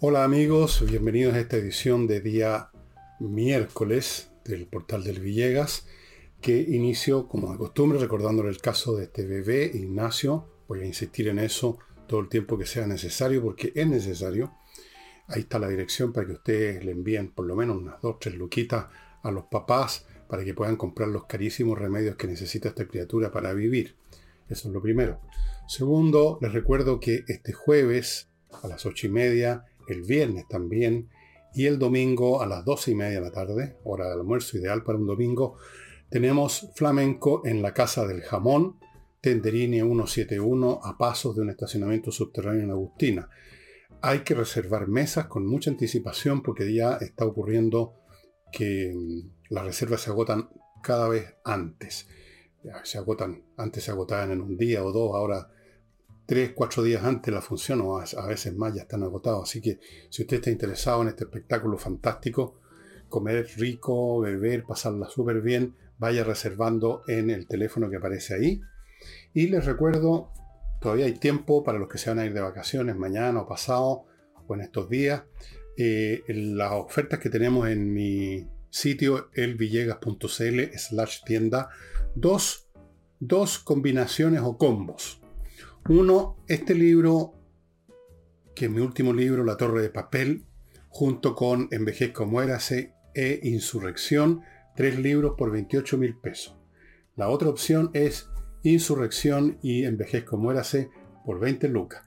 Hola amigos, bienvenidos a esta edición de día miércoles del portal del Villegas, que inicio como de costumbre recordándole el caso de este bebé, Ignacio. Voy a insistir en eso todo el tiempo que sea necesario, porque es necesario. Ahí está la dirección para que ustedes le envíen por lo menos unas dos, tres luquitas a los papás para que puedan comprar los carísimos remedios que necesita esta criatura para vivir. Eso es lo primero. Segundo, les recuerdo que este jueves a las ocho y media, el viernes también, y el domingo a las doce y media de la tarde, hora de almuerzo ideal para un domingo, tenemos flamenco en la Casa del Jamón, Tenderini 171, a pasos de un estacionamiento subterráneo en Agustina. Hay que reservar mesas con mucha anticipación porque ya está ocurriendo que mm, las reservas se agotan cada vez antes. Se agotan, antes se agotaban en un día o dos, ahora tres, cuatro días antes la función o a veces más ya están agotados. Así que si usted está interesado en este espectáculo fantástico, comer rico, beber, pasarla súper bien, vaya reservando en el teléfono que aparece ahí. Y les recuerdo Todavía hay tiempo para los que se van a ir de vacaciones mañana o pasado o en estos días. Eh, las ofertas que tenemos en mi sitio elvillegas.cl slash tienda. Dos, dos combinaciones o combos. Uno, este libro, que es mi último libro, La Torre de Papel, junto con Envejezca o Muérase e Insurrección, tres libros por 28 mil pesos. La otra opción es Insurrección y Envejezco Muérase por 20 lucas.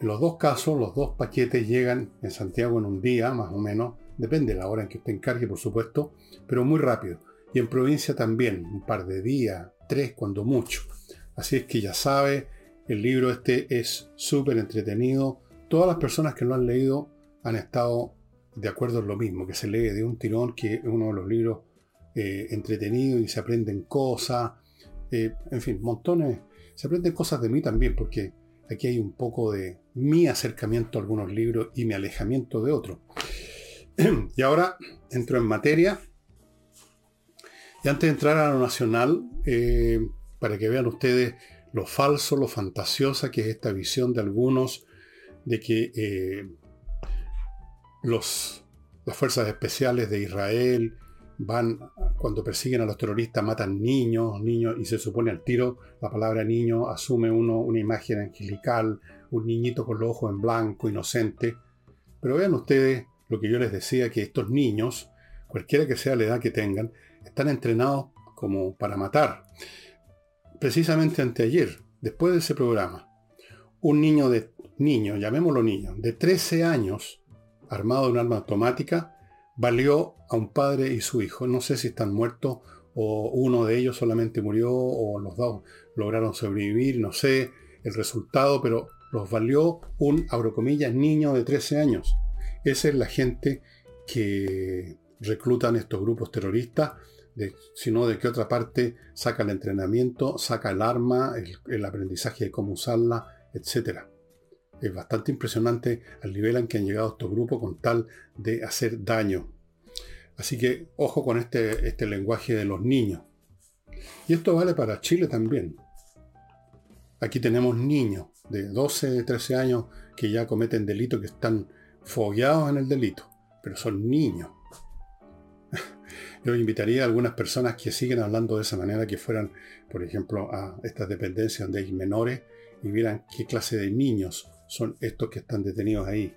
En los dos casos, los dos paquetes llegan en Santiago en un día, más o menos, depende de la hora en que usted encargue, por supuesto, pero muy rápido. Y en provincia también, un par de días, tres cuando mucho. Así es que ya sabe, el libro este es súper entretenido. Todas las personas que lo han leído han estado de acuerdo en lo mismo, que se lee de un tirón, que es uno de los libros eh, entretenidos y se aprenden cosas, eh, en fin, montones. Se aprenden cosas de mí también, porque aquí hay un poco de mi acercamiento a algunos libros y mi alejamiento de otros. y ahora entro en materia. Y antes de entrar a lo nacional, eh, para que vean ustedes lo falso, lo fantasiosa que es esta visión de algunos de que eh, los, las fuerzas especiales de Israel van, cuando persiguen a los terroristas, matan niños, niños, y se supone al tiro, la palabra niño asume uno una imagen angelical, un niñito con los ojos en blanco, inocente. Pero vean ustedes lo que yo les decía, que estos niños, cualquiera que sea la edad que tengan, están entrenados como para matar. Precisamente anteayer, después de ese programa, un niño de niño, llamémoslo niño, de 13 años, armado de un arma automática, valió a un padre y su hijo. No sé si están muertos o uno de ellos solamente murió o los dos lograron sobrevivir, no sé el resultado, pero los valió un, abro comillas, niño de 13 años. Esa es la gente que reclutan estos grupos terroristas, sino de qué otra parte saca el entrenamiento, saca el arma, el, aprendizaje de cómo usarla, etcétera es bastante impresionante al nivel en que han llegado estos grupos con tal de hacer daño. Así que ojo con este, este lenguaje de los niños. Y esto vale para Chile también. Aquí tenemos niños de 12, 13 años que ya cometen delitos, que están fogueados en el delito, pero son niños. Yo invitaría a algunas personas que siguen hablando de esa manera que fueran, por ejemplo, a estas dependencias donde hay menores y vieran qué clase de niños son estos que están detenidos ahí.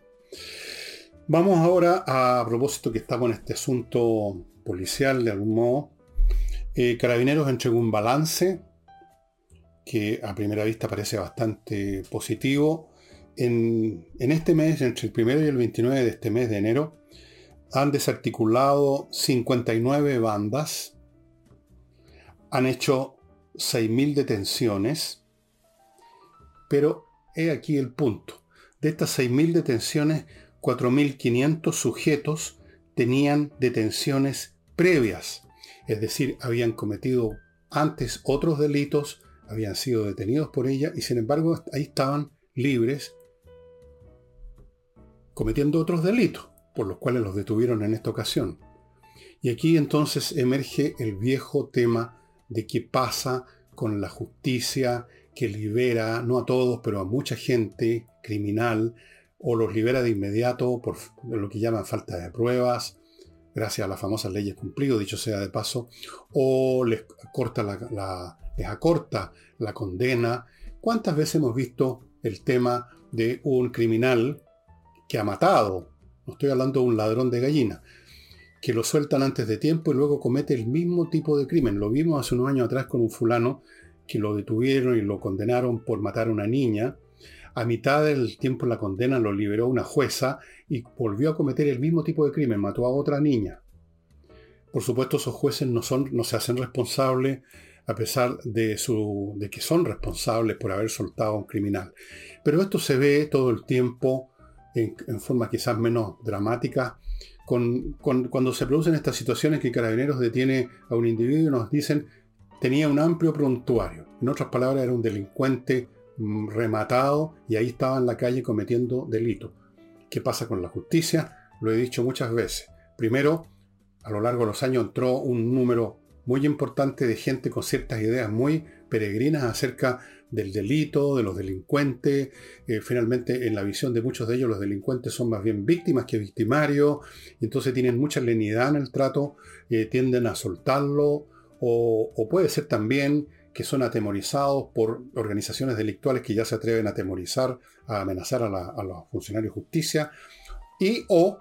Vamos ahora a, propósito que estamos en este asunto policial de algún modo. Eh, Carabineros entregó un balance que a primera vista parece bastante positivo. En, en, este mes, entre el primero y el 29 de este mes de enero, han desarticulado 59 bandas, han hecho 6.000 detenciones, pero He aquí el punto. De estas 6.000 detenciones, 4.500 sujetos tenían detenciones previas, es decir, habían cometido antes otros delitos, habían sido detenidos por ella y sin embargo ahí estaban libres cometiendo otros delitos, por los cuales los detuvieron en esta ocasión. Y aquí entonces emerge el viejo tema de qué pasa con la justicia que libera, no a todos, pero a mucha gente criminal o los libera de inmediato por lo que llaman falta de pruebas, gracias a las famosas leyes cumplidas, dicho sea de paso, o les, corta les acorta la condena. ¿Cuántas veces hemos visto el tema de un criminal que ha matado? No estoy hablando de un ladrón de gallina, que lo sueltan antes de tiempo y luego comete el mismo tipo de crimen. Lo vimos hace unos años atrás con un fulano que lo detuvieron y lo condenaron por matar a una niña. A mitad del tiempo en la condena lo liberó una jueza y volvió a cometer el mismo tipo de crimen, mató a otra niña. Por supuesto, esos jueces no, son, no se hacen responsables a pesar de, su, de que son responsables por haber soltado a un criminal. Pero esto se ve todo el tiempo en, en forma quizás menos dramática cuando se producen estas situaciones que Carabineros detiene a un individuo y nos dicen tenía un amplio prontuario. En otras palabras, era un delincuente mm, rematado y ahí estaba en la calle cometiendo delito. ¿Qué pasa con la justicia? Lo he dicho muchas veces. Primero, a lo largo de los años entró un número muy importante de gente con ciertas ideas muy peregrinas acerca del delito, de los delincuentes. Eh, finalmente, en la visión de muchos de ellos, los delincuentes son más bien víctimas que victimarios, y entonces tienen mucha lenidad en el trato, eh, tienden a soltarlo, o, puede ser también que son atemorizados por organizaciones delictuales que ya se atreven a atemorizar, a amenazar a, a los funcionarios de justicia, y o,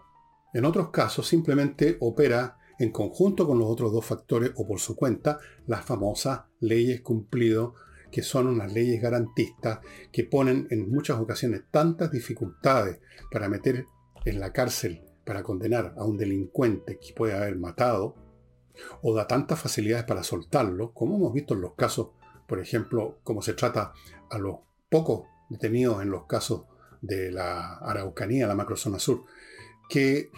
en otros casos, simplemente opera en conjunto con los otros dos factores o por su cuenta, las famosas leyes cumplido que son unas leyes garantistas que ponen en muchas ocasiones tantas dificultades para meter en la cárcel, para condenar a un delincuente que puede haber matado, o da tantas facilidades para soltarlo, como hemos visto en los casos, por ejemplo, como se trata a los pocos detenidos en los casos de la Araucanía, la macrozona sur, que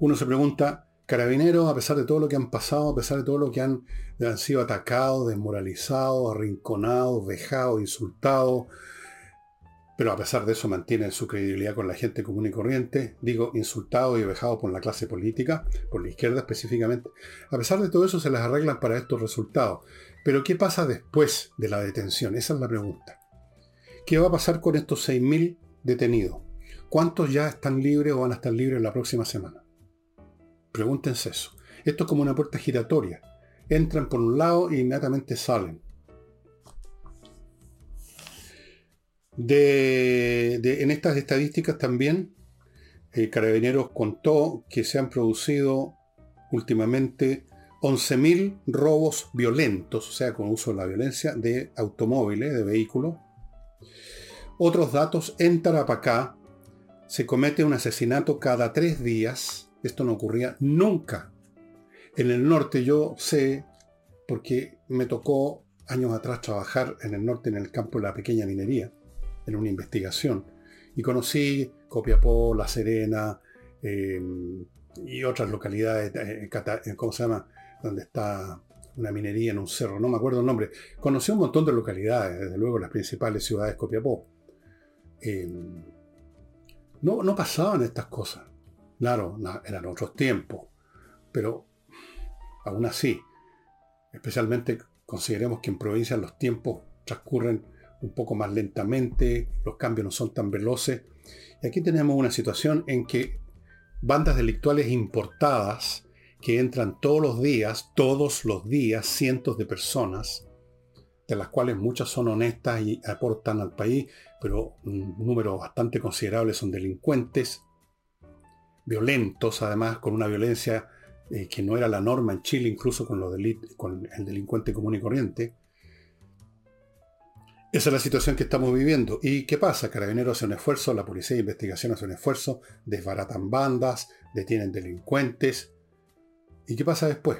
uno se pregunta, Carabineros, a pesar de todo lo que han pasado, a pesar de todo lo que han, sido atacados, desmoralizados, arrinconados, vejados, insultados, pero a pesar de eso mantienen su credibilidad con la gente común y corriente, digo, insultados y vejados por la clase política, por la izquierda específicamente. A pesar de todo eso se les arreglan para estos resultados. Pero ¿qué pasa después de la detención? Esa es la pregunta. ¿Qué va a pasar con estos 6.000 detenidos? ¿Cuántos ya están libres o van a estar libres la próxima semana? Pregúntense eso. Esto es como una puerta giratoria. Entran por un lado e inmediatamente salen. en estas estadísticas también, el Carabineros contó que se han producido últimamente 11.000 robos violentos, o sea, con uso de la violencia, de automóviles, de vehículos. Otros datos, en Tarapacá se comete un asesinato cada tres días esto no ocurría nunca. En el norte yo sé, porque me tocó años atrás trabajar en el norte en el campo de la pequeña minería, en una investigación. Y conocí Copiapó, La Serena em, y otras localidades, eh, ¿cómo se llama? Donde está una minería en un cerro, no me acuerdo el nombre. Conocí un montón de localidades, desde luego las principales ciudades Copiapó. Em, no, no pasaban estas cosas. Claro, eran otros tiempos, pero aún así, especialmente consideremos que en provincias los tiempos transcurren un poco más lentamente, los cambios no son tan veloces. Y aquí tenemos una situación en que bandas delictuales importadas que entran todos los días, todos los días, cientos de personas, de las cuales muchas son honestas y aportan al país, pero un número bastante considerable son delincuentes, violentos, además, con una violencia eh, que no era la norma en Chile, incluso con, el delincuente común y corriente. Esa es la situación que estamos viviendo. ¿Y qué pasa? Carabineros hace un esfuerzo, la policía de investigación hace un esfuerzo, desbaratan bandas, detienen delincuentes. ¿Y qué pasa después?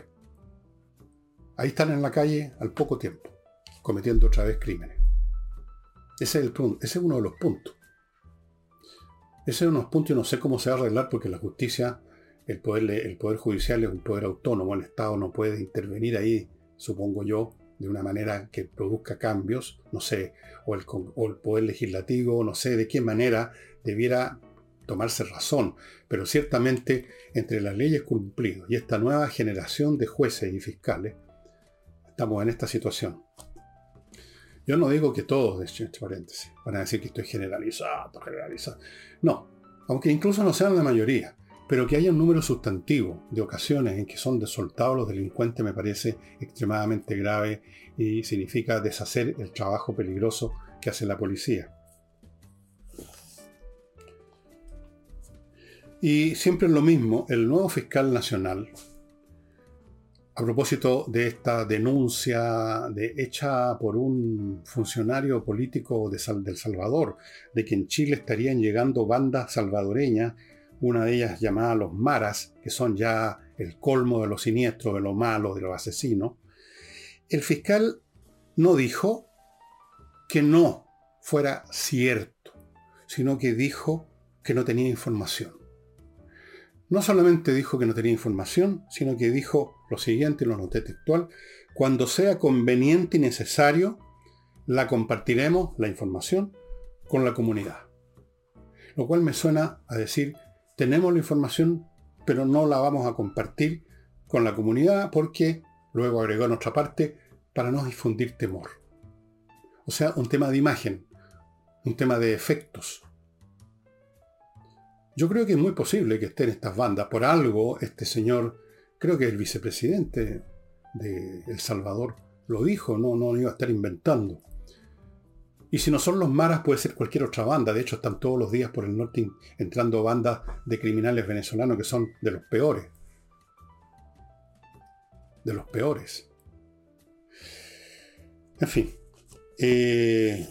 Ahí están en la calle al poco tiempo, cometiendo otra vez crímenes. Ese es, el, ese es uno de los puntos. Ese es unos puntos y no sé cómo se va a arreglar porque la justicia, el poder, el poder judicial es un poder autónomo, el Estado no puede intervenir ahí, supongo yo, de una manera que produzca cambios, no sé, o el, o el poder legislativo, no sé de qué manera debiera tomarse razón, pero ciertamente entre las leyes cumplidas y esta nueva generación de jueces y fiscales, estamos en esta situación. Yo no digo que todos, de entre paréntesis, van a decir que estoy generalizado, generalizado. No, aunque incluso no sean la mayoría, pero que haya un número sustantivo de ocasiones en que son desoltados los delincuentes me parece extremadamente grave y significa deshacer el trabajo peligroso que hace la policía. Y siempre es lo mismo, el nuevo fiscal nacional, a propósito de esta denuncia de, hecha por un funcionario político de del Salvador, de que en Chile estarían llegando bandas salvadoreñas, una de ellas llamada los Maras, que son ya el colmo de lo siniestro, de lo malo, de los asesinos, el fiscal no dijo que no fuera cierto, sino que dijo que no tenía información. No solamente dijo que no tenía información, sino que dijo lo siguiente, lo noté textual, cuando sea conveniente y necesario, la compartiremos, la información, con la comunidad. Lo cual me suena a decir, tenemos la información, pero no la vamos a compartir con la comunidad porque, luego agregó otra parte, para no difundir temor. O sea, un tema de imagen, un tema de efectos, yo creo que es muy posible que estén estas bandas. Por algo, este señor, creo que el vicepresidente de El Salvador lo dijo, no, no iba a estar inventando. Y si no son los maras, puede ser cualquier otra banda. De hecho, están todos los días por el norte entrando bandas de criminales venezolanos que son de los peores. De los peores. En fin. Eh,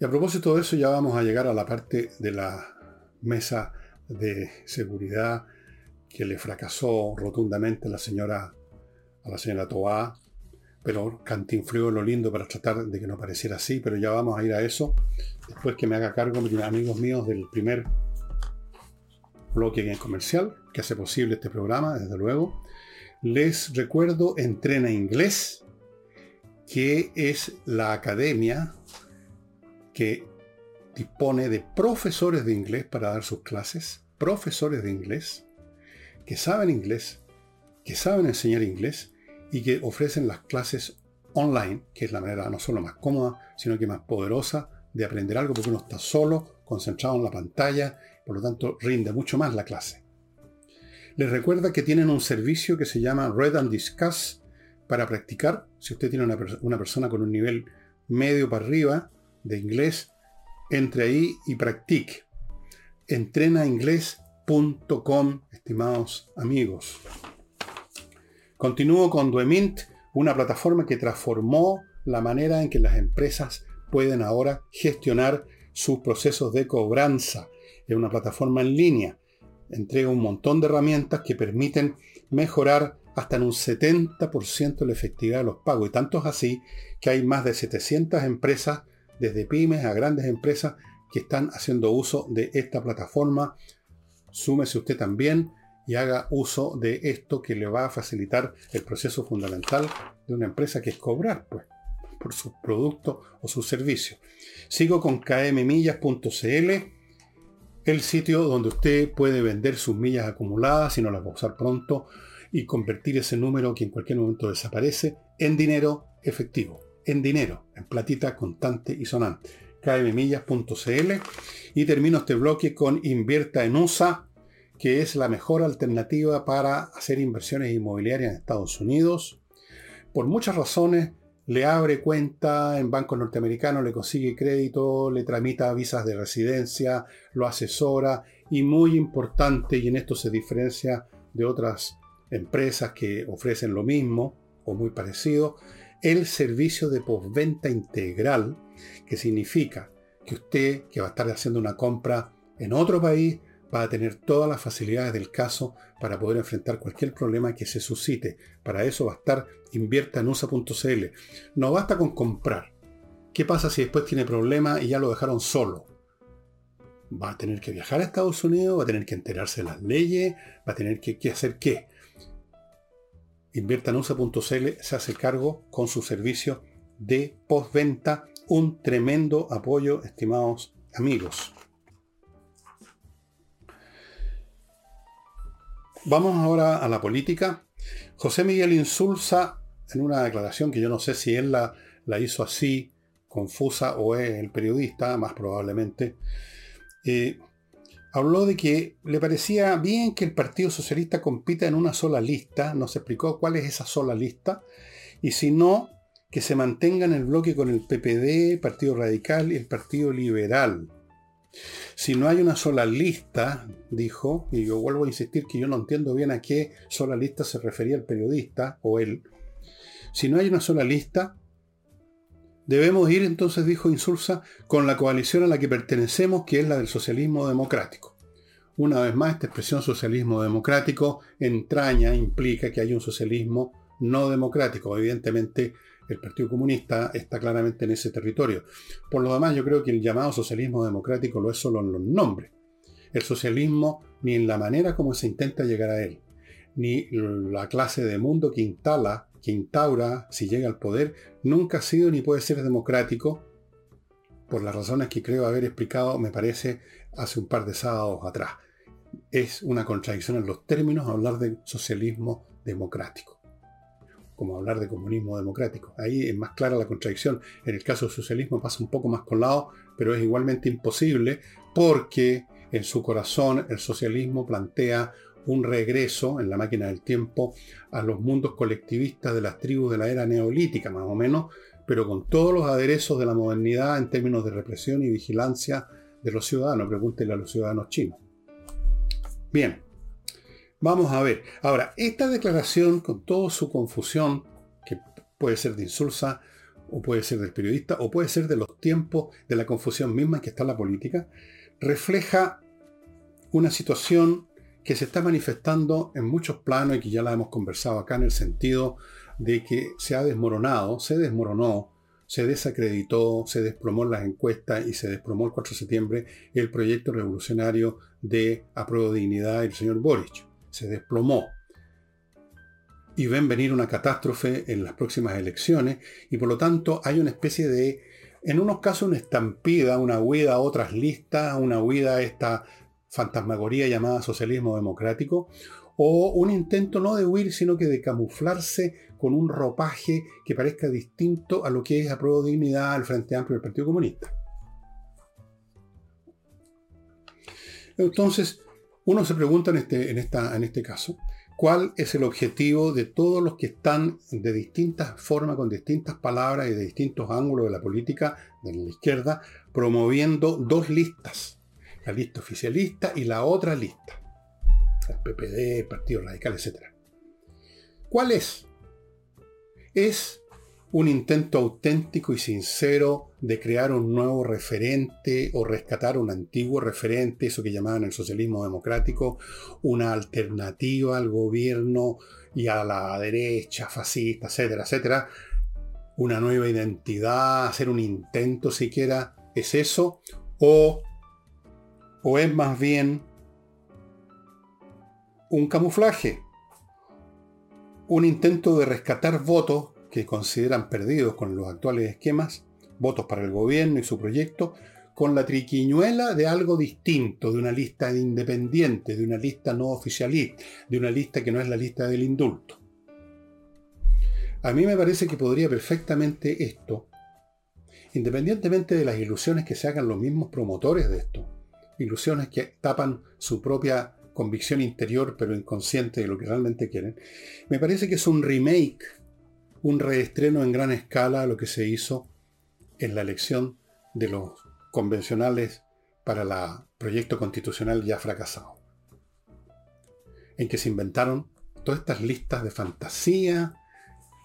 Y a propósito de eso, ya vamos a llegar a la parte de la mesa de seguridad que le fracasó rotundamente la señora, a la señora Toá, pero cantinfrió lo lindo para tratar de que no pareciera así, pero ya vamos a ir a eso después que me haga cargo, amigos míos, del primer bloque comercial que hace posible este programa, desde luego. Les recuerdo Entrena Inglés, que es la academia que dispone de profesores de inglés para dar sus clases, profesores de inglés, que saben inglés, que saben enseñar inglés y que ofrecen las clases online, que es la manera no solo más cómoda, sino que más poderosa de aprender algo porque uno está solo, concentrado en la pantalla, por lo tanto rinde mucho más la clase. Les recuerda que tienen un servicio que se llama Read and Discuss para practicar. Si usted tiene una, una persona con un nivel medio para arriba, de inglés, entre ahí y practique. Entrenainglés.com, estimados amigos. Continúo con Duemint, una plataforma que transformó la manera en que las empresas pueden ahora gestionar sus procesos de cobranza. Es una plataforma en línea. Entrega un montón de herramientas que permiten mejorar hasta en un 70% la efectividad de los pagos. Y tanto es así que hay más de 700 empresas desde pymes a grandes empresas que están haciendo uso de esta plataforma. Súmese usted también y haga uso de esto que le va a facilitar el proceso fundamental de una empresa que es cobrar pues, por su producto o su servicio. Sigo con kmmillas.cl, el sitio donde usted puede vender sus millas acumuladas si no las va a usar pronto y convertir ese número que en cualquier momento desaparece en dinero efectivo en dinero, en platita constante y sonante. kmmillas.cl y termino este bloque con Invierta en USA, que es la mejor alternativa para hacer inversiones inmobiliarias en Estados Unidos. Por muchas razones, le abre cuenta en bancos norteamericanos, le consigue crédito, le tramita visas de residencia, lo asesora y muy importante, y en esto se diferencia de otras empresas que ofrecen lo mismo o muy parecido, el servicio de postventa integral, que significa que usted, que va a estar haciendo una compra en otro país, va a tener todas las facilidades del caso para poder enfrentar cualquier problema que se suscite. Para eso va a estar invierta en usa.cl. No basta con comprar. ¿Qué pasa si después tiene problema y ya lo dejaron solo? Va a tener que viajar a Estados Unidos, va a tener que enterarse de las leyes, va a tener que, que hacer qué Inviertanusa.cl se hace cargo con su servicio de postventa. Un tremendo apoyo, estimados amigos. Vamos ahora a la política. José Miguel Insulza en una declaración que yo no sé si él la, hizo así, confusa, o es el periodista, más probablemente, eh, habló de que le parecía bien que el Partido Socialista compita en una sola lista, nos explicó cuál es esa sola lista, y si no, que se mantenga en el bloque con el PPD, Partido Radical y el Partido Liberal. Si no hay una sola lista, dijo, y yo vuelvo a insistir que yo no entiendo bien a qué sola lista se refería el periodista o él, si no hay una sola lista, debemos ir entonces, dijo Insulsa, con la coalición a la que pertenecemos, que es la del socialismo democrático. Una vez más, esta expresión socialismo democrático entraña, implica que hay un socialismo no democrático. Evidentemente, el Partido Comunista está claramente en ese territorio. Por lo demás, yo creo que el llamado socialismo democrático lo es solo en los nombres. El socialismo, ni en la manera como se intenta llegar a él, ni la clase de mundo que instala, que instaura, si llega al poder, nunca ha sido ni puede ser democrático, por las razones que creo haber explicado, me parece, hace un par de sábados atrás. Es una contradicción en los términos hablar de socialismo democrático como hablar de comunismo democrático. Ahí es más clara la contradicción. En el caso del socialismo pasa un poco más colado, pero es igualmente imposible porque en su corazón el socialismo plantea un regreso en la máquina del tiempo a los mundos colectivistas de las tribus de la era neolítica, más o menos, pero con todos los aderezos de la modernidad en términos de represión y vigilancia de los ciudadanos. Pregúntele a los ciudadanos chinos. Bien, Vamos a ver. Ahora, esta declaración, con toda su confusión, que puede ser de insulsa, o puede ser del periodista, o puede ser de los tiempos de la confusión misma en que está la política, refleja una situación que se está manifestando en muchos planos y que ya la hemos conversado acá en el sentido de que se ha desmoronado, se desmoronó, se desacreditó, se desplomó en las encuestas y se desplomó el 4 de septiembre el proyecto revolucionario de apruebo dignidad del señor Boric se desplomó. Y ven venir una catástrofe en las próximas elecciones y por lo tanto hay una especie de, en unos casos una estampida, una huida a otras listas, una huida a esta fantasmagoría llamada socialismo democrático, o un intento no de huir, sino que de camuflarse con un ropaje que parezca distinto a lo que es a prueba de dignidad al Frente Amplio del Partido Comunista. Entonces, uno se pregunta en este, en, esta, en este caso, ¿cuál es el objetivo de todos los que están de distintas formas, con distintas palabras y de distintos ángulos de la política de la izquierda, promoviendo dos listas? La lista oficialista y la otra lista. El PPD, el Partido Radical, etc. ¿Cuál es? Es un intento auténtico y sincero de crear un nuevo referente o rescatar un antiguo referente, eso que llamaban el socialismo democrático, una alternativa al gobierno y a la derecha fascista, etcétera, etcétera, una nueva identidad, hacer un intento siquiera, ¿es eso? O, o es más bien un camuflaje, un intento de rescatar votos que consideran perdidos con los actuales esquemas, votos para el gobierno y su proyecto, con la triquiñuela de algo distinto, de una lista independiente, de una lista no oficialista, de una lista que no es la lista del indulto. A mí me parece que podría perfectamente esto, independientemente de las ilusiones que se hagan los mismos promotores de esto, ilusiones que tapan su propia convicción interior pero inconsciente de lo que realmente quieren, me parece que es un remake un reestreno en gran escala a lo que se hizo en la elección de los convencionales para el proyecto constitucional ya fracasado, en que se inventaron todas estas listas de fantasía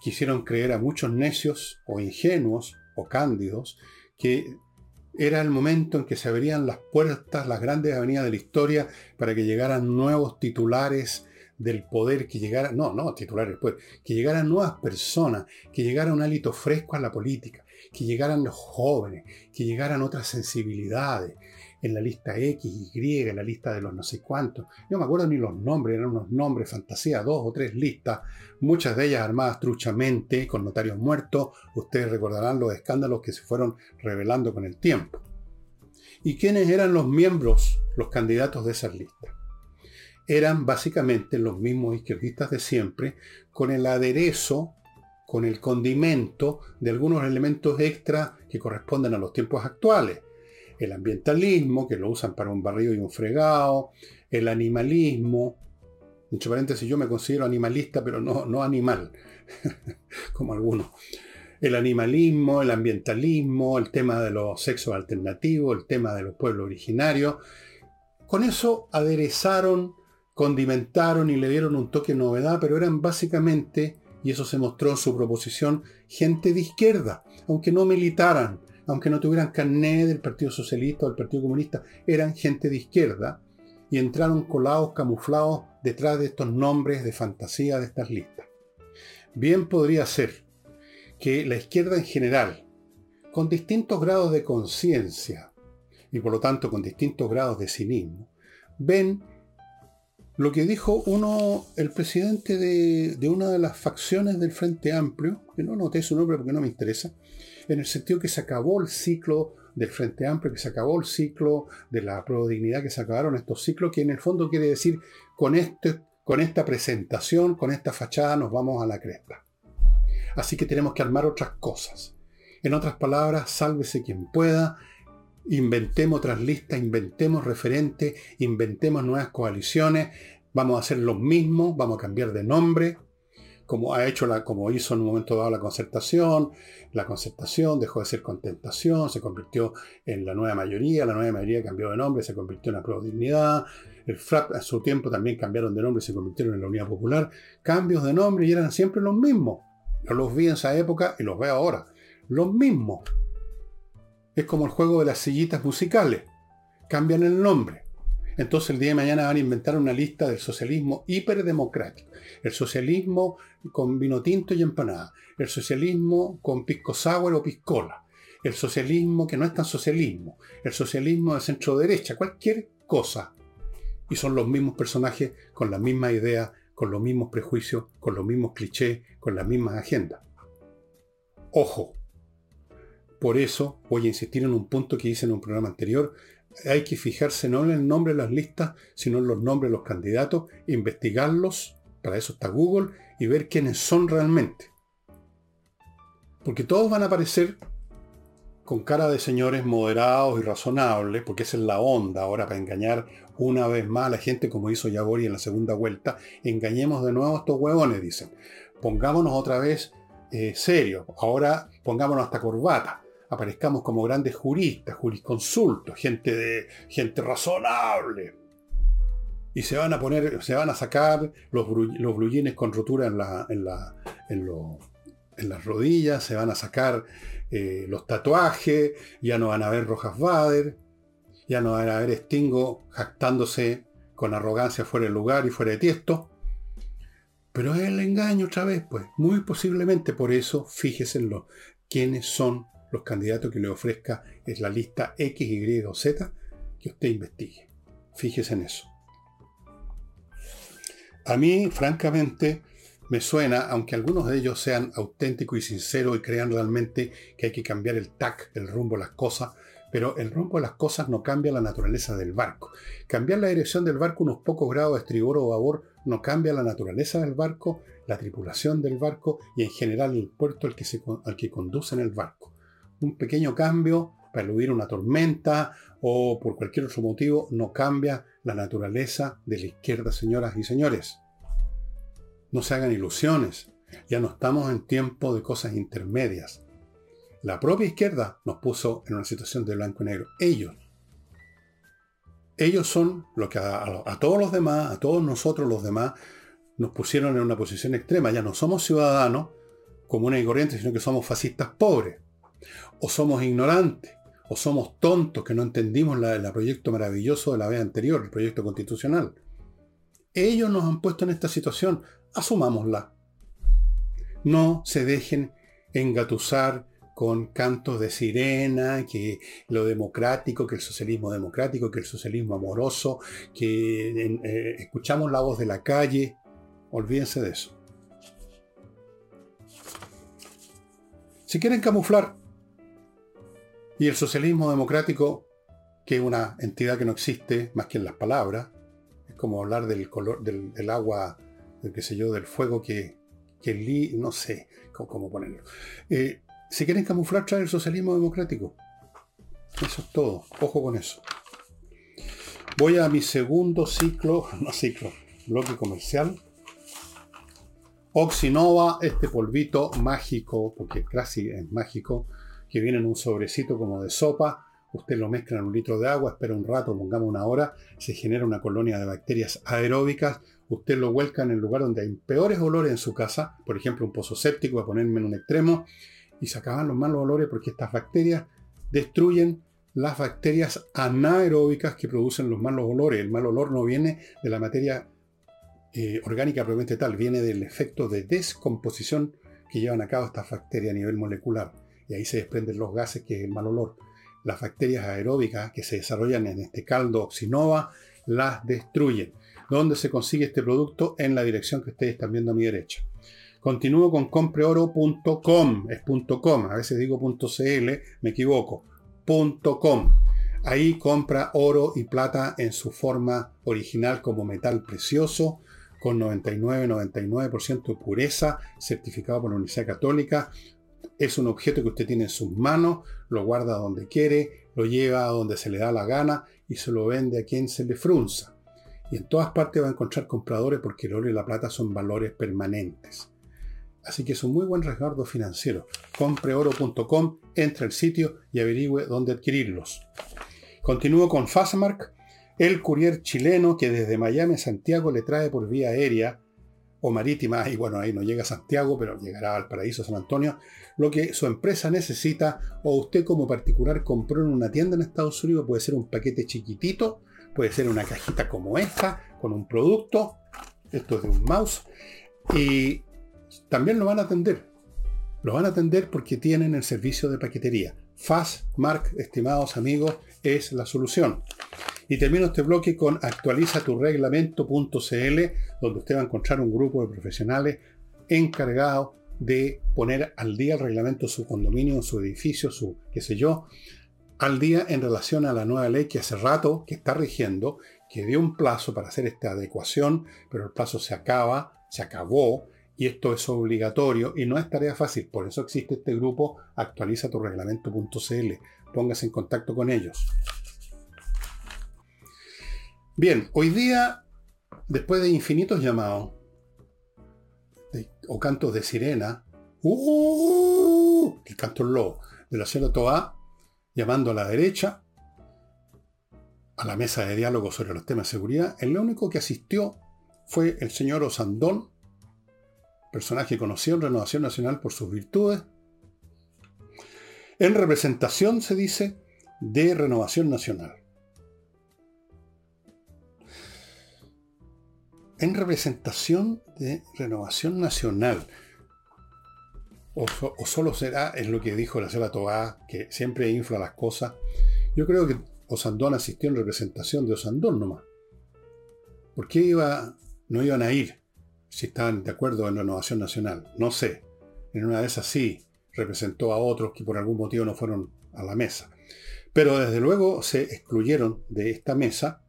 que hicieron creer a muchos necios o ingenuos o cándidos que era el momento en que se abrían las puertas, las grandes avenidas de la historia, para que llegaran nuevos titulares del poder, que llegara, no, no, titular del que llegaran nuevas personas, que llegara un hálito fresco a la política, que llegaran los jóvenes, que llegaran otras sensibilidades, en la lista X, Y, en la lista de los no sé cuántos. No me acuerdo ni los nombres, eran unos nombres, fantasía, dos o tres listas, muchas de ellas armadas truchamente, con notarios muertos. Ustedes recordarán los escándalos que se fueron revelando con el tiempo. ¿Y quiénes eran los miembros, los candidatos de esas listas? Eran básicamente los mismos izquierdistas de siempre, con el aderezo con el condimento de algunos elementos extra que corresponden a los tiempos actuales. El ambientalismo, que lo usan para un barrio y un fregado, el animalismo, entre paréntesis, yo me considero animalista, pero no, no animal, como algunos. El animalismo, el ambientalismo, el tema de los sexos alternativos, el tema de los pueblos originarios. Con eso aderezaron, condimentaron y le dieron un toque de novedad, pero eran básicamente, y eso se mostró en su proposición, gente de izquierda, aunque no militaran, aunque no tuvieran carné del Partido Socialista o del Partido Comunista, eran gente de izquierda y entraron colados, camuflados detrás de estos nombres de fantasía de estas listas. Bien podría ser que la izquierda en general, con distintos grados de conciencia y por lo tanto con distintos grados de cinismo, ven lo que dijo uno, el presidente de, una de las facciones del Frente Amplio, que no noté su nombre porque no me interesa, en el sentido que se acabó el ciclo del Frente Amplio, que se acabó el ciclo de la dignidad, que se acabaron estos ciclos, que en el fondo quiere decir, con, este, con esta presentación, con esta fachada nos vamos a la cresta. Así que tenemos que armar otras cosas. En otras palabras, sálvese quien pueda, inventemos otras listas, inventemos referentes, inventemos nuevas coaliciones, vamos a hacer lo mismo, vamos a cambiar de nombre, como ha hecho la, como hizo en un momento dado la concertación, la concertación dejó de ser contentación, se convirtió en la nueva mayoría, la nueva mayoría cambió de nombre, se convirtió en la Pro Dignidad, el FRAP a su tiempo también cambiaron de nombre y se convirtieron en la Unidad Popular, cambios de nombre y eran siempre los mismos. Yo los vi en esa época y los veo ahora. Los mismos. Es como el juego de las sillitas musicales. Cambian el nombre. Entonces el día de mañana van a inventar una lista del socialismo hiperdemocrático. El socialismo con vino tinto y empanada. El socialismo con pisco o piscola. El socialismo que no es tan socialismo. El socialismo de centro derecha. Cualquier cosa. Y son los mismos personajes con las mismas ideas, con los mismos prejuicios, con los mismos clichés, con las mismas agendas. Ojo. Por eso voy a insistir en un punto que hice en un programa anterior hay que fijarse no en el nombre de las listas, sino en los nombres de los candidatos, investigarlos, para eso está Google, y ver quiénes son realmente. Porque todos van a aparecer con cara de señores moderados y razonables, porque esa es la onda ahora para engañar una vez más a la gente como hizo Yagori en la segunda vuelta. Engañemos de nuevo a estos huevones, dicen. Pongámonos otra vez eh, serios. Ahora pongámonos hasta corbata aparezcamos como grandes juristas, jurisconsultos, gente de gente razonable. Y se van a poner, se van a sacar los, los con rotura en, la, en, la, en, las rodillas, se van a sacar eh, los tatuajes, ya no van a ver Rojas Bader, ya no van a ver Stingo jactándose con arrogancia fuera de lugar y fuera de tiesto. Pero es el engaño otra vez, pues. Muy posiblemente por eso, fíjese en lo, quiénes son los candidatos que le ofrezca es la lista X, Y o Z que usted investigue. Fíjese en eso. A mí, francamente, me suena, aunque algunos de ellos sean auténticos y sinceros y crean realmente que hay que cambiar el TAC, el rumbo de las cosas, pero el rumbo de las cosas no cambia la naturaleza del barco. Cambiar la dirección del barco unos pocos grados de estribor o babor no cambia la naturaleza del barco, la tripulación del barco y en general el puerto al que, al que conducen el barco un pequeño cambio para eludir una tormenta o por cualquier otro motivo no cambia la naturaleza de la izquierda, señoras y señores. No se hagan ilusiones. Ya no estamos en tiempo de cosas intermedias. La propia izquierda nos puso en una situación de blanco y negro. Ellos. Ellos son lo que a, a todos los demás, a todos nosotros los demás, nos pusieron en una posición extrema. Ya no somos ciudadanos comunes y corrientes, sino que somos fascistas pobres o somos ignorantes, o somos tontos que no entendimos el proyecto maravilloso de la vez anterior, el proyecto constitucional. Ellos nos han puesto en esta situación, asumámosla. No se dejen engatusar con cantos de sirena, que lo democrático, que el socialismo democrático, que el socialismo amoroso, que eh, escuchamos la voz de la calle. Olvídense de eso. Si quieren camuflar y el socialismo democrático, que es una entidad que no existe más que en las palabras, es como hablar del color del, agua, del qué sé yo, del fuego que, que el no sé cómo, ponerlo. Eh, si quieren camuflar, trae el socialismo democrático. Eso es todo. Ojo con eso. Voy a mi segundo ciclo, no ciclo, bloque comercial. Oxinova, este polvito mágico, porque casi es mágico, que viene en un sobrecito como de sopa. Usted lo mezcla en un litro de agua, espera un rato, pongamos una hora, se genera una colonia de bacterias aeróbicas. Usted lo vuelca en el lugar donde hay peores olores en su casa, por ejemplo un pozo séptico, a ponerme en un extremo, y se acaban los malos olores porque estas bacterias destruyen las bacterias anaeróbicas que producen los malos olores. El mal olor no viene de la materia eh, orgánica probablemente tal, viene del efecto de descomposición que llevan a cabo estas bacterias a nivel molecular. Y ahí se desprenden los gases que es el mal olor. Las bacterias aeróbicas que se desarrollan en este caldo oxinova las destruyen. ¿Dónde se consigue este producto? En la dirección que ustedes están viendo a mi derecha. Continúo con compreoro.com, es .com, a veces digo .cl, me equivoco, .com. Ahí compra oro y plata en su forma original como metal precioso, con 99-99% de pureza, certificado por la Universidad Católica. Es un objeto que usted tiene en sus manos, lo guarda donde quiere, lo lleva a donde se le da la gana y se lo vende a quien se le frunza. Y en todas partes va a encontrar compradores porque el oro y la plata son valores permanentes. Así que es un muy buen resguardo financiero. Compreoro.com, entra al sitio y averigüe dónde adquirirlos. Continúo con Fastmark, el courier chileno que desde Miami a Santiago le trae por vía aérea o marítima, y bueno, ahí no llega a Santiago, pero llegará al paraíso San Antonio, lo que su empresa necesita o usted como particular compró en una tienda en Estados Unidos, puede ser un paquete chiquitito, puede ser una cajita como esta, con un producto, esto es de un mouse, y también lo van a atender. Lo van a atender porque tienen el servicio de paquetería. Fastmark, estimados amigos, es la solución. Y termino este bloque con actualizatureglamento.cl, donde usted va a encontrar un grupo de profesionales encargados de poner al día el reglamento su condominio, su edificio, su qué sé yo, al día en relación a la nueva ley que hace rato que está rigiendo, que dio un plazo para hacer esta adecuación, pero el plazo se acaba, se acabó, y esto es obligatorio y no es tarea fácil. Por eso existe este grupo actualiza tu reglamento.cl. Póngase en contacto con ellos. Bien, hoy día, después de infinitos llamados o cantos de sirena, ¡uh! el canto lobo de la señora Toa, llamando a la derecha, a la mesa de diálogo sobre los temas de seguridad, el único que asistió fue el señor Osandón, personaje conocido en Renovación Nacional por sus virtudes. En representación, se dice, de Renovación Nacional. En representación de Renovación Nacional. O, solo será, es lo que dijo la señora Tobá, que siempre infla las cosas. Yo creo que Osandón asistió en representación de Osandón nomás. ¿Por qué iba, no iban a ir si estaban de acuerdo en Renovación Nacional? No sé. En una de esas sí representó a otros que por algún motivo no fueron a la mesa. Pero desde luego se excluyeron de esta mesa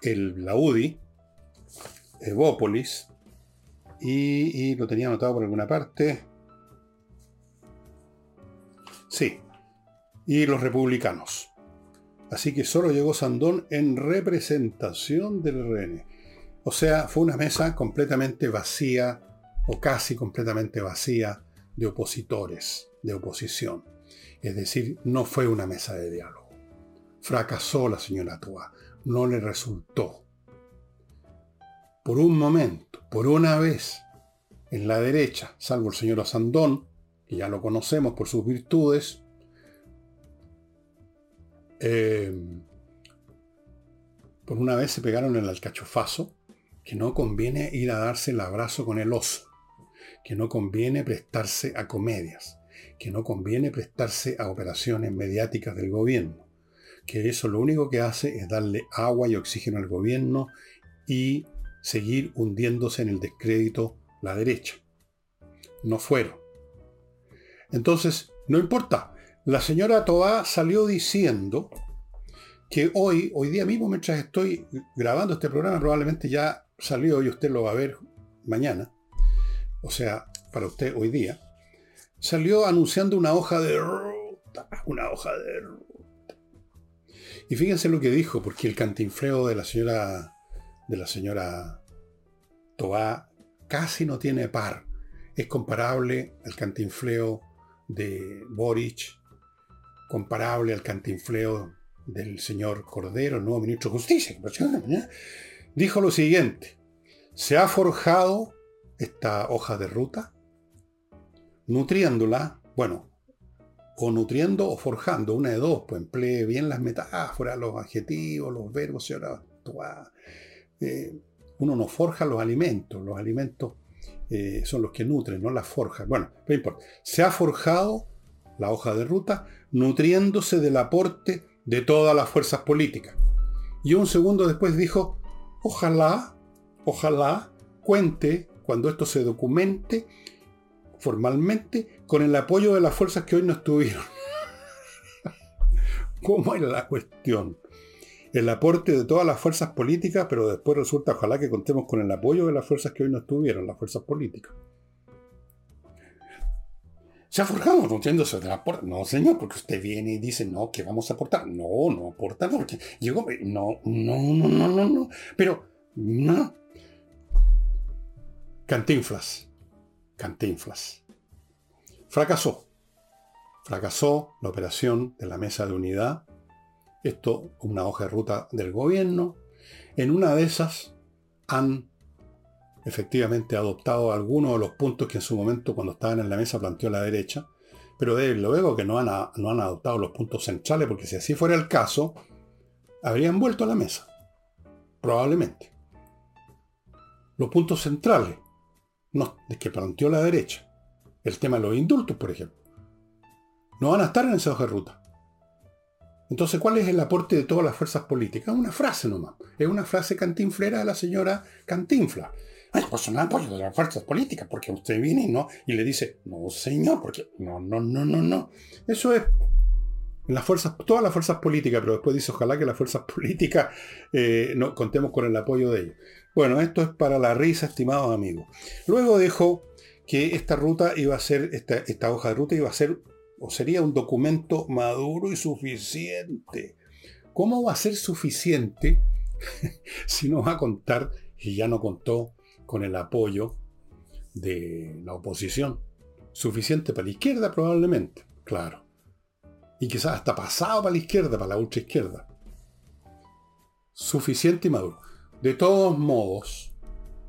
el, la UDI, Evópolis. Y, lo tenía anotado por alguna parte. Sí. Y los republicanos. Así que solo llegó Sandón en representación del RN. O sea, fue una mesa completamente vacía, o casi completamente vacía, de opositores, de oposición. Es decir, no fue una mesa de diálogo. Fracasó la señora Toa. No le resultó por un momento, por una vez, en la derecha, salvo el señor Asandón, que ya lo conocemos por sus virtudes, eh, por una vez se pegaron el alcachofazo, que no conviene ir a darse el abrazo con el oso, que no conviene prestarse a comedias, que no conviene prestarse a operaciones mediáticas del gobierno, que eso lo único que hace es darle agua y oxígeno al gobierno y seguir hundiéndose en el descrédito la derecha. No fueron. Entonces, no importa. La señora Toá salió diciendo que hoy, hoy día mismo, mientras estoy grabando este programa, probablemente ya salió y usted lo va a ver mañana, o sea, para usted hoy día, salió anunciando una hoja de ruta, una hoja de ruta. Y fíjense lo que dijo, porque el cantinfleo de la señora, de la señora Toá casi no tiene par. Es comparable al cantinfleo de Boric, comparable al cantinfleo del señor Cordero, el nuevo ministro de Justicia, dijo lo siguiente, se ha forjado esta hoja de ruta, nutriéndola, bueno, o nutriendo o forjando, una de dos, pues emplee bien las metáforas, los adjetivos, los verbos, señora. Eh, uno no forja los alimentos, los alimentos eh, son los que nutren, no las forjas. Bueno, no importa. Se ha forjado la hoja de ruta nutriéndose del aporte de todas las fuerzas políticas. Y un segundo después dijo, ojalá, ojalá cuente, cuando esto se documente formalmente, con el apoyo de las fuerzas que hoy no estuvieron. ¿Cómo es la cuestión? El aporte de todas las fuerzas políticas, pero después resulta, ojalá que contemos con el apoyo de las fuerzas que hoy no estuvieron, las fuerzas políticas. Se ha forjado de la puerta. No, señor, porque usted viene y dice, no, que vamos a aportar. No, no aporta porque llegó. No, no, no, no, no, no. Pero, no. Cantinflas. Cantinflas. Fracasó. Fracasó la operación de la mesa de unidad. Esto, una hoja de ruta del gobierno. En una de esas han efectivamente adoptado algunos de los puntos que en su momento cuando estaban en la mesa planteó la derecha, pero de luego que no han, no han adoptado los puntos centrales, porque si así fuera el caso, habrían vuelto a la mesa. Probablemente. Los puntos centrales no, que planteó la derecha, el tema de los indultos, por ejemplo, no van a estar en esa hoja de ruta. Entonces, ¿cuál es el aporte de todas las fuerzas políticas? Una frase nomás. Es una frase cantinflera de la señora Cantinfla. Ay, pues no apoyo de las fuerzas políticas, porque usted viene y, no, y le dice, no señor, porque no, no, no, no, no. Eso es las fuerzas, todas las fuerzas políticas, pero después dice, ojalá que las fuerzas políticas eh, no, contemos con el apoyo de ellos. Bueno, esto es para la risa, estimados amigos. Luego dijo que esta ruta iba a ser, esta hoja de ruta iba a ser, o sería un documento maduro y suficiente. ¿Cómo va a ser suficiente si no va a contar, y ya no contó, con el apoyo de la oposición. Suficiente para la izquierda probablemente, claro. Y quizás hasta pasado para la izquierda, para la ultra izquierda. Suficiente y maduro. De todos modos,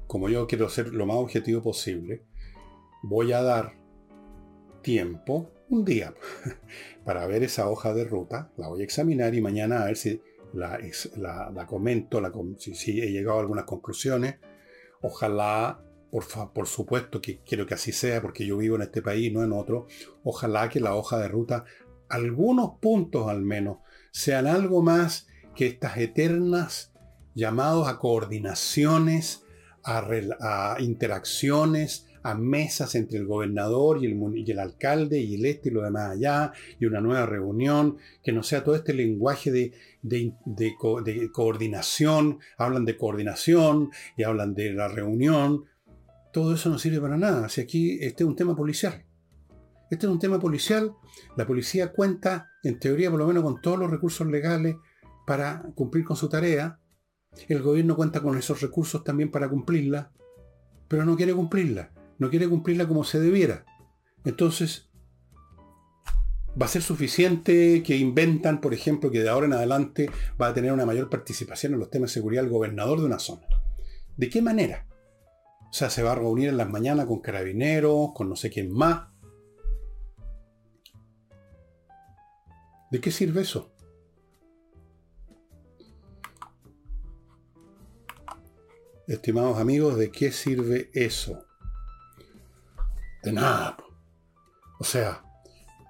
como yo quiero ser lo más objetivo posible, voy a dar tiempo, un día, para ver esa hoja de ruta, la voy a examinar y mañana a ver si la, comento, si, he llegado a algunas conclusiones Ojalá, por, supuesto que quiero que así sea, porque yo vivo en este país, no en otro. Ojalá que la hoja de ruta, algunos puntos al menos, sean algo más que estas eternas llamados a coordinaciones, a interacciones, mesas entre el gobernador y el, y el, alcalde y el este y lo demás allá, y una nueva reunión, que no sea todo este lenguaje de, de, coordinación, hablan de coordinación y hablan de la reunión, todo eso no sirve para nada. Si aquí este es un tema policial. Este es un tema policial, la policía cuenta, en teoría por lo menos, con todos los recursos legales para cumplir con su tarea. El gobierno cuenta con esos recursos también para cumplirla, pero no quiere cumplirla no quiere cumplirla como se debiera. Entonces, va a ser suficiente que inventan, por ejemplo, que de ahora en adelante va a tener una mayor participación en los temas de seguridad el gobernador de una zona. ¿De qué manera? O sea, se va a reunir en las mañanas con carabineros, con no sé quién más. ¿De qué sirve eso? Estimados amigos, ¿de qué sirve eso? De nada. O sea,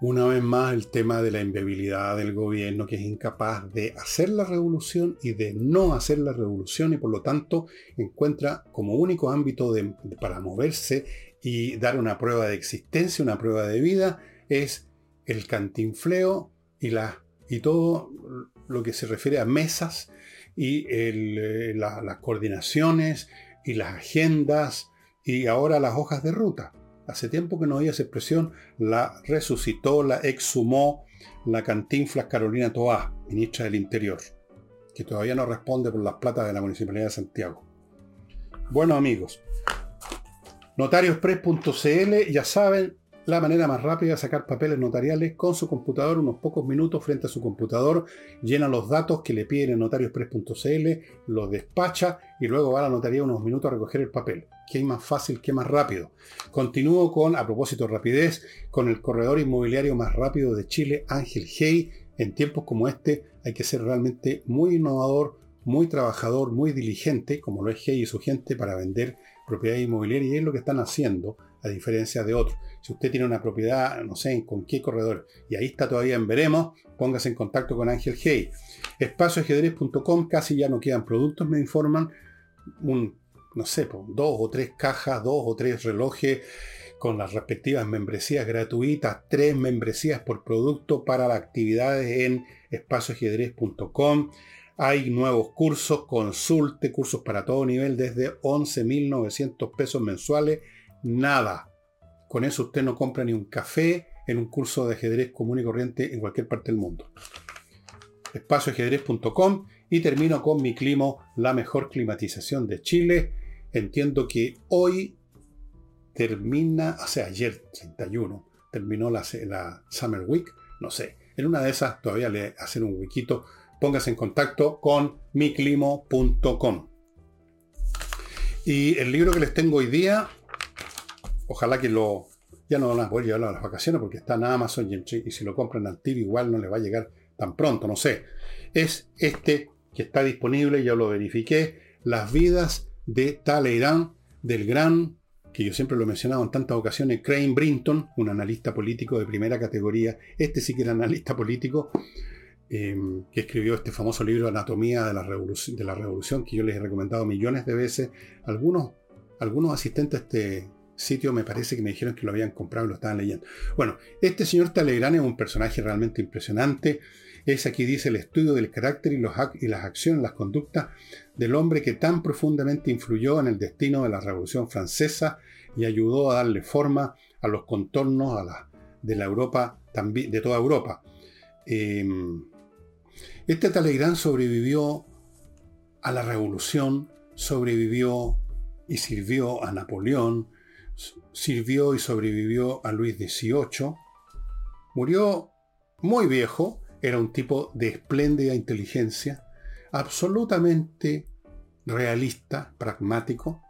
una vez más el tema de la inviabilidad del gobierno que es incapaz de hacer la revolución y de no hacer la revolución y por lo tanto encuentra como único ámbito para moverse y dar una prueba de existencia, una prueba de vida, es el cantinfleo y, y todo lo que se refiere a mesas y eh, las coordinaciones y las agendas Y ahora las hojas de ruta. Hace tiempo que no oía esa expresión, la resucitó, la exhumó la cantinflas Carolina Toá, ministra del Interior, que todavía no responde por las platas de la Municipalidad de Santiago. Bueno amigos, notariospress.cl, ya saben, la manera más rápida de sacar papeles notariales con su computador, unos pocos minutos frente a su computador, llena los datos que le piden en notariospress.cl, los despacha y luego va a la notaría unos minutos a recoger el papel. ¿Qué más fácil, qué más rápido? Continúo con, a propósito de rapidez, con el corredor inmobiliario más rápido de Chile, Ángel Hey. En tiempos como este hay que ser realmente muy innovador, muy trabajador, muy diligente, como lo es Hey y su gente, para vender propiedades inmobiliarias y es lo que están haciendo a diferencia de otros. Si usted tiene una propiedad, no sé, con qué corredor, y ahí está todavía en veremos, póngase en contacto con Ángel Hey. Espacioajedrez.com, casi ya no quedan productos, me informan. Un, no sé, dos o tres cajas, dos o tres relojes con las respectivas membresías gratuitas, tres membresías por producto para las actividades en espacioajedrez.com. Hay nuevos cursos, consulte, cursos para todo nivel desde 11.900 pesos mensuales nada. Con eso usted no compra ni un café en un curso de ajedrez común y corriente en cualquier parte del mundo. Espacioajedrez.com y termino con mi climo, la mejor climatización de Chile. Entiendo que hoy termina, o sea, ayer 31, terminó la, la Summer Week, no sé. En una de esas todavía le hacen un wikito. Póngase en contacto con miclimo.com. Y el libro que les tengo hoy día ojalá que lo, ya no van a poder llevarlo a las vacaciones porque está en Amazon y, si lo compran al tiro igual no le va a llegar tan pronto, no sé. Es este que está disponible, ya lo verifiqué, Las vidas de Talleyrand, del gran, que yo siempre lo he mencionado en tantas ocasiones, Crane Brinton, un analista político de primera categoría, este sí que era analista político, em, que escribió este famoso libro Anatomía de la, Revolución, de la Revolución, que yo les he recomendado millones de veces. Algunos, algunos asistentes este sitio me parece que me dijeron que lo habían comprado y lo estaban leyendo. Bueno, este señor Talleyrand es un personaje realmente impresionante. Es aquí dice el estudio del carácter y, los, y las acciones, las conductas del hombre que tan profundamente influyó en el destino de la Revolución Francesa y ayudó a darle forma a los contornos a de la Europa, también, de toda Europa. Em, este Talleyrand sobrevivió a la Revolución, sobrevivió y sirvió a Napoleón, sirvió y sobrevivió a Luis XVIII, murió muy viejo, era un tipo de espléndida inteligencia, absolutamente realista, pragmático.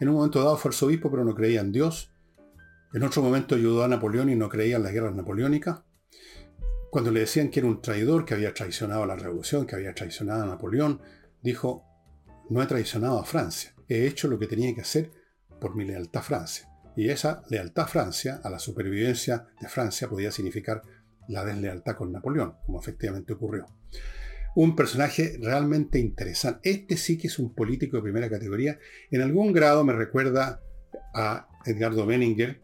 En un momento dado fue arzobispo, pero no creía en Dios. En otro momento ayudó a Napoleón y no creía en las guerras napoleónicas. Cuando le decían que era un traidor, que había traicionado a la revolución, que había traicionado a Napoleón, dijo, no he traicionado a Francia, he hecho lo que tenía que hacer por mi lealtad a Francia. Y esa lealtad a Francia, a la supervivencia de Francia, podía significar la deslealtad con Napoleón, como efectivamente ocurrió. Un personaje realmente interesante. Este sí que es un político de primera categoría. En algún grado me recuerda a Edgardo Benninger.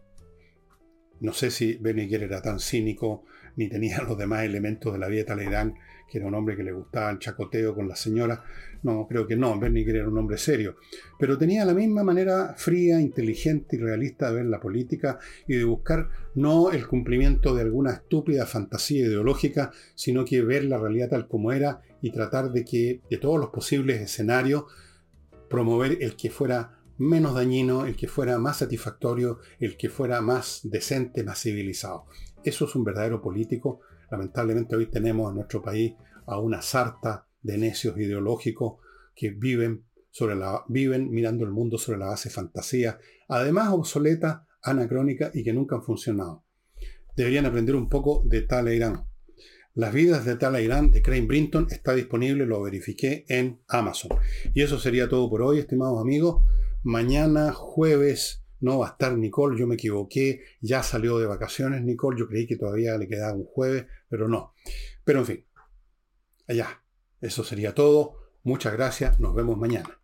No sé si Benninger era tan cínico ni tenía los demás elementos de la vida Talleyrand que era un hombre que le gustaba el chacoteo con la señora. No, creo que no, Berniger era un hombre serio. Pero tenía la misma manera fría, inteligente y realista de ver la política y de buscar no el cumplimiento de alguna estúpida fantasía ideológica, sino que ver la realidad tal como era y tratar de que, de todos los posibles escenarios, promover el que fuera menos dañino, el que fuera más satisfactorio, el que fuera más decente, más civilizado. Eso es un verdadero político Lamentablemente hoy tenemos en nuestro país a una sarta de necios ideológicos que viven, sobre la, viven mirando el mundo sobre la base de fantasía, además obsoleta, anacrónica y que nunca han funcionado. Deberían aprender un poco de Talleyrand. Las vidas de Talleyrand de Crane Brinton está disponible, lo verifiqué en Amazon. Y eso sería todo por hoy, estimados amigos. Mañana jueves no va a estar Nicole, yo me equivoqué, ya salió de vacaciones Nicole, yo creí que todavía le quedaba un jueves, pero no. Pero en fin, allá, eso sería todo. Muchas gracias, nos vemos mañana.